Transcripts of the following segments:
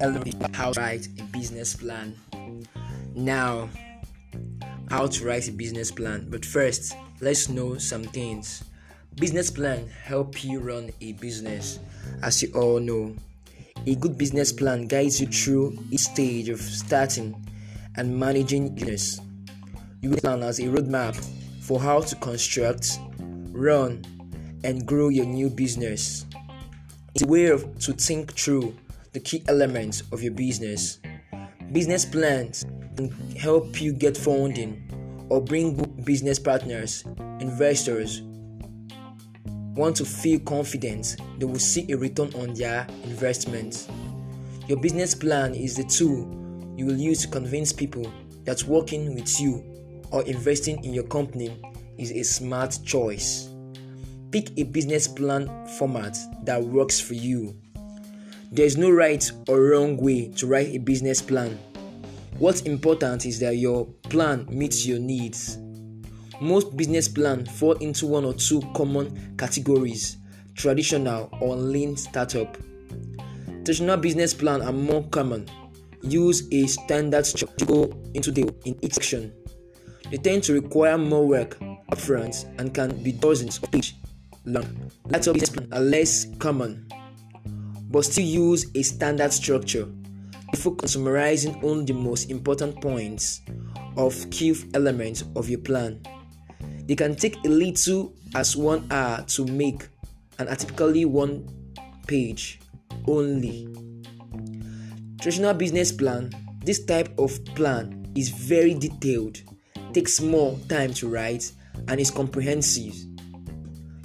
how to write a business plan. Now, how to write a business plan. But first, let's know some things. Business plan help you run a business. As you all know, a good business plan guides you through each stage of starting and managing business. You will plan as a roadmap for how to construct, run, and grow your new business. It's a way of, to think through the key elements of your business. Business plans can help you get funding or bring business partners, investors want to feel confident they will see a return on their investment. Your business plan is the tool you will use to convince people that working with you or investing in your company is a smart choice. Pick a business plan format that works for you. There is no right or wrong way to write a business plan. What's important is that your plan meets your needs. Most business plans fall into one or two common categories traditional or lean startup. Traditional business plans are more common. Use a standard structure to go into the in each section. They tend to require more work upfront and can be dozens of pages long. Later business plans are less common, but still use a standard structure. They focus on the most important points of key elements of your plan. They can take a little as one hour to make and are typically one page only. Traditional business plan, this type of plan is very detailed, takes more time to write, and is comprehensive.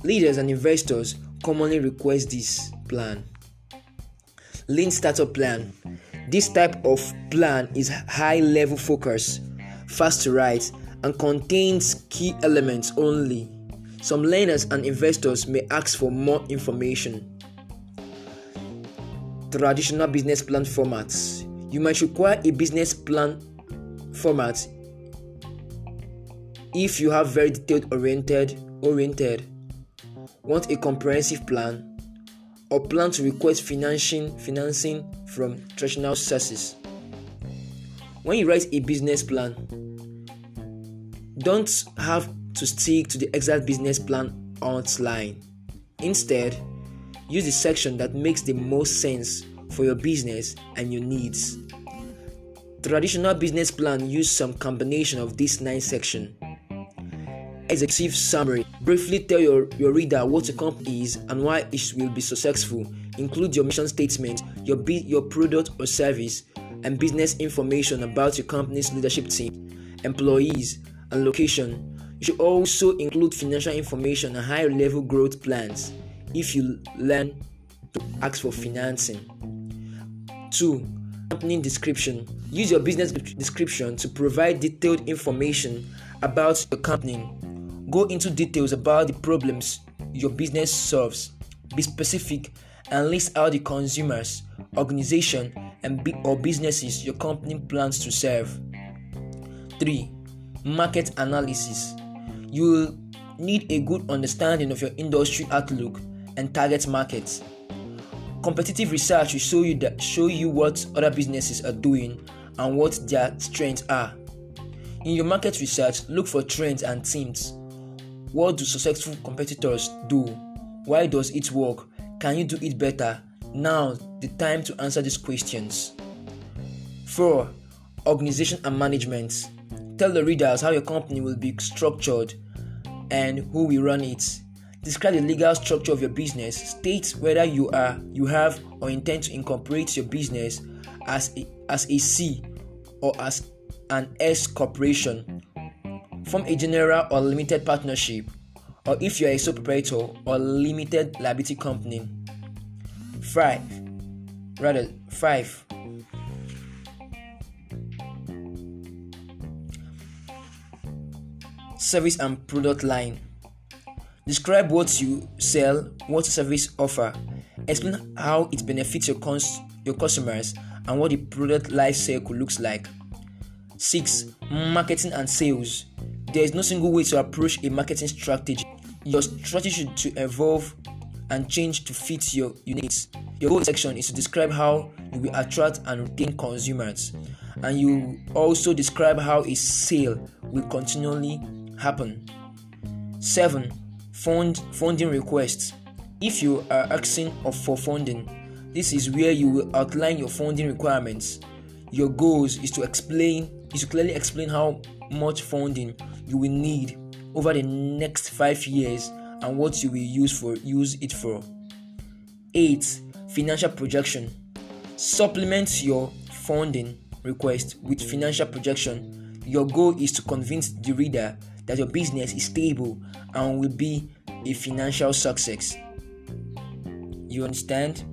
Leaders and investors commonly request this plan. Lean startup plan. This type of plan is high level focus, fast to write, and contains key elements only. Some learners and investors may ask for more information. Traditional business plan formats. You might require a business plan format if you have very detailed oriented oriented want a comprehensive plan or plan to request financing financing from traditional sources when you write a business plan don't have to stick to the exact business plan outline. Instead, use the section that makes the most sense for your business and your needs. Traditional business plan use some combination of these nine sections. Executive summary. Briefly tell your, your reader what your company is and why it will be successful. Include your mission statement, your, your product or service, and business information about your company's leadership team, employees, and location. You should also include financial information and high level growth plans if you learn to ask for financing. 2. Company description. Use your business description to provide detailed information about your company. Go into details about the problems your business solves. Be specific and list out the consumers, organization, and or businesses your company plans to serve. 3 market analysis. You will need a good understanding of your industry outlook and target markets. Competitive research will show you that show you what other businesses are doing and what their strengths are. In your market research, look for trends and themes. What do successful competitors do? Why does it work? Can you do it better? Now, the time to answer these questions. 4. Organization and management. Tell the readers how your company will be structured and who will run it. Describe the legal structure of your business. State whether you are you have or intend to incorporate your business as a, as a C or as an S corporation. Form a general or limited partnership, or if you are a sole proprietor or limited liability company. Five, rather five. service and product line. Describe what you sell, what service offer. Explain how it benefits your, cons- your customers and what the product life cycle looks like. 6. Marketing and sales. There is no single way to approach a marketing strategy. Your strategy should evolve and change to fit your, needs. Your goal section is to describe how you will attract and retain consumers, and you also describe how a sale will continually happen. 7. Fund funding requests. If you are asking for funding, this is where you will outline your funding requirements. Your goals is to explain is to clearly explain how much funding you will need over the next 5 years and what you will use for use it for. 8. Financial projection. Supplement your funding request with financial projection. Your goal is to convince the reader that your business is stable and will be a financial success. You understand?